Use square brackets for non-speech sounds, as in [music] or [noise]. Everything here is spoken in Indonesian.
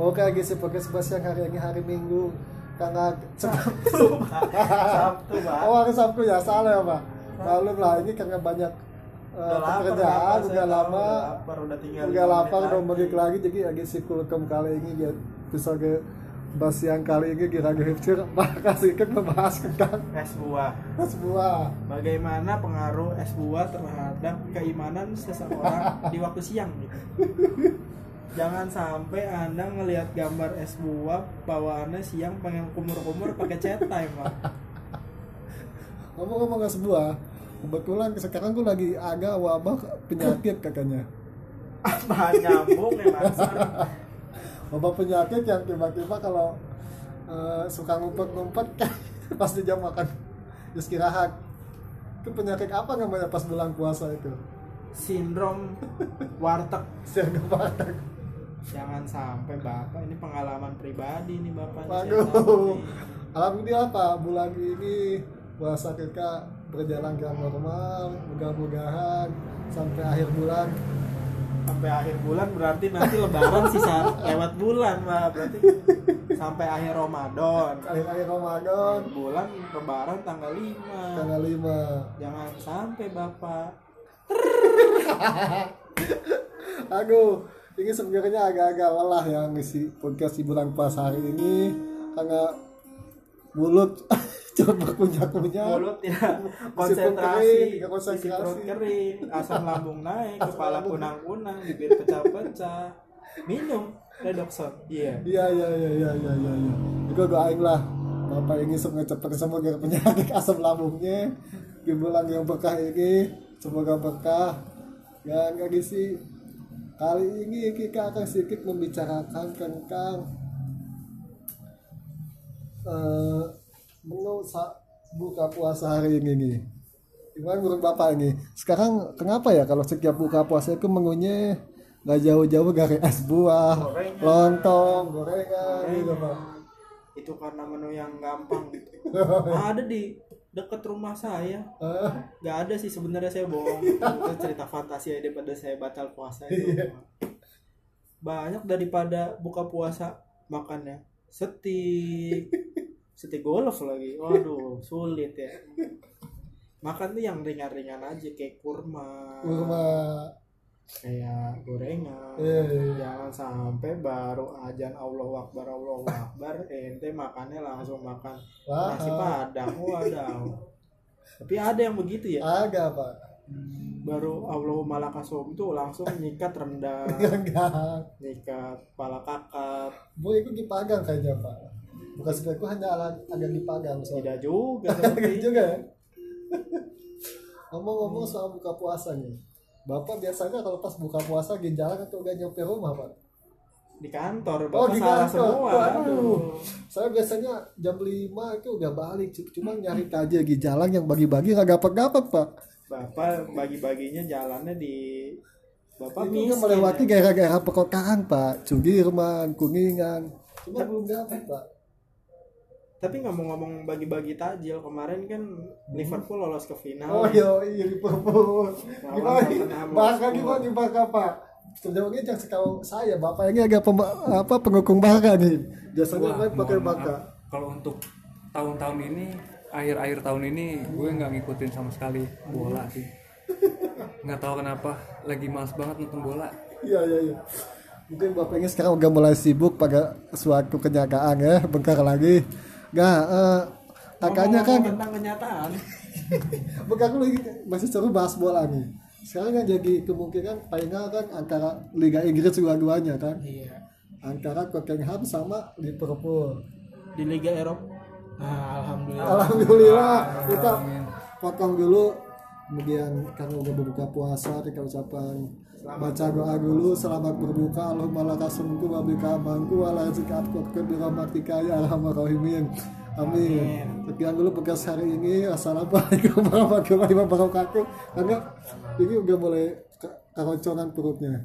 Oke, gitu podcast yang hari ini hari Minggu. Karena Sabtu, Sabtu, Pak. Oh, hari Sabtu ya, salah ya, Pak. Malum lah, ini karena banyak lapar, pekerjaan, udah lama, udah lapar, udah balik lagi, jadi lagi si kulkem kali ini ya, bisa ke bahas yang kali ini kira-kira hipster, makasih kan membahas tentang es buah. semua. Bagaimana pengaruh es buah terhadap keimanan seseorang di waktu siang gitu. [laughs] Jangan sampai Anda ngelihat gambar es buah bawaannya siang pengen kumur-kumur pakai chat time, Pak. [laughs] Ngomong-ngomong nggak sebuah, kebetulan sekarang gue lagi agak wabah penyakit katanya. [laughs] Apa nyambung ya, Mas? [laughs] Wabah penyakit yang tiba-tiba kalau eh, suka ngumpet-ngumpet pas di jam makan istirahat. Itu penyakit apa namanya pas bulan puasa itu? Sindrom warteg. Siaga batak. Jangan sampai Bapak ini pengalaman pribadi nih Bapak. Waduh. Alhamdulillah Pak, bulan ini puasa kita berjalan dengan normal, mudah-mudahan sampai akhir bulan sampai akhir bulan berarti nanti lebaran sisa [laughs] lewat bulan Pak. Berarti [laughs] sampai akhir Ramadan. akhir-akhir Ramadan Bulan lebaran tanggal 5. tanggal 5 Jangan sampai Bapak. [laughs] Aduh, ini sebenarnya agak-agak lelah ya ngisi podcast di bulan puasa hari ini karena mulut [laughs] coba kunyah-kunyah. Mulut ya [laughs] kering, konsentrasi, nggak konsentrasi. perut kering, asam [laughs] lambung naik, Asam kepala lambung. kunang-kunang, bibir pecah-pecah. Minum Redoxon. Iya. Iya iya iya iya iya iya. iya. Itu doain lah. Bapak ini semoga cepat sembuh dari penyakit asam lambungnya di bulan yang berkah ini semoga berkah dan kali sih kali ini kita akan sedikit membicarakan tentang eh menu buka puasa hari ini nih. Gimana menurut Bapak ini? Sekarang kenapa ya kalau setiap buka puasa itu menunya nggak jauh-jauh dari es buah, Gorengan. lontong, gorengan gitu Pak. Itu karena menu yang gampang gitu. [laughs] Ada di deket rumah saya. Eh, Gak ada sih sebenarnya saya bohong. [laughs] Itu cerita fantasi aja daripada saya batal puasa itu. Iya. Banyak daripada buka puasa makannya setik, setik golf lagi. Waduh, sulit ya. Makan tuh yang ringan-ringan aja kayak kurma, kurma. Kayak gorengan. Iya, iya, iya. Jangan sampai baru ajan Allah Akbar Allah Akbar [laughs] ente makannya langsung makan nasi padang. Waduh. Tapi ada yang begitu ya. agak Pak. baru Allahumma lakasum tuh langsung nyikat rendang [laughs] Enggak. nyikat kepala kakap Bu itu dipagang kayaknya Pak. Bukan sebenarnya hanya alat agak dipagang soalnya. tidak juga [laughs] seperti juga ya. Ngomong-ngomong soal buka puasa nih. Bapak biasanya kalau pas buka puasa di jalan atau udah nyampe rumah Pak? di kantor Oh bapak di salah kantor. semua aduh Saya biasanya jam 5 itu udah balik. Cuma nyari aja di jalan yang bagi-bagi nggak dapat-dapat Pak. bapak bagi-baginya jalannya di bapak itu miskin kan melewati ya. daerah-daerah perkotaan Pak. Sudirman, Kuningan. Cuma belum dapat Pak. Tapi ngomong-ngomong bagi-bagi tajil kemarin kan Liverpool lolos ke final Hmm. Oh iya, iya Liverpool. Gimana? Tottenham Barca Hotspur. gimana di Barca Pak? Sejauh ini yang setahu saya, Bapak ini agak pemba- apa pendukung Barca nih. Biasanya Wah, main pakai Barca. Kalau untuk tahun-tahun ini, akhir-akhir tahun ini, gue nggak ngikutin sama sekali bola sih. Nggak tahu kenapa, lagi males banget nonton bola. Iya, iya, iya. Mungkin Bapak ini sekarang udah mulai sibuk pada suatu kenyataan ya, bentar lagi. Gak, eh, kakaknya kan, tentang kenyataan [laughs] bentar lagi masih seru bahas bola nih. Sekarang kan jadi kemungkinan final kan antara Liga Inggris dua-duanya kan. iya Antara Tottenham sama Liverpool. di Liga Eropa nah, alhamdulillah Alhamdulillah kita potong dulu kemudian karena udah berbuka puasa kita ucapan baca doa dulu selamat berbuka Allahumma lakasumku wa bika amanku wa la zikat kokot bi rahmatika ya arhamar rahimin. Amin. Sekian dulu podcast hari ini. Assalamualaikum warahmatullahi wabarakatuh. Karena ini udah mulai ke- keroncongan perutnya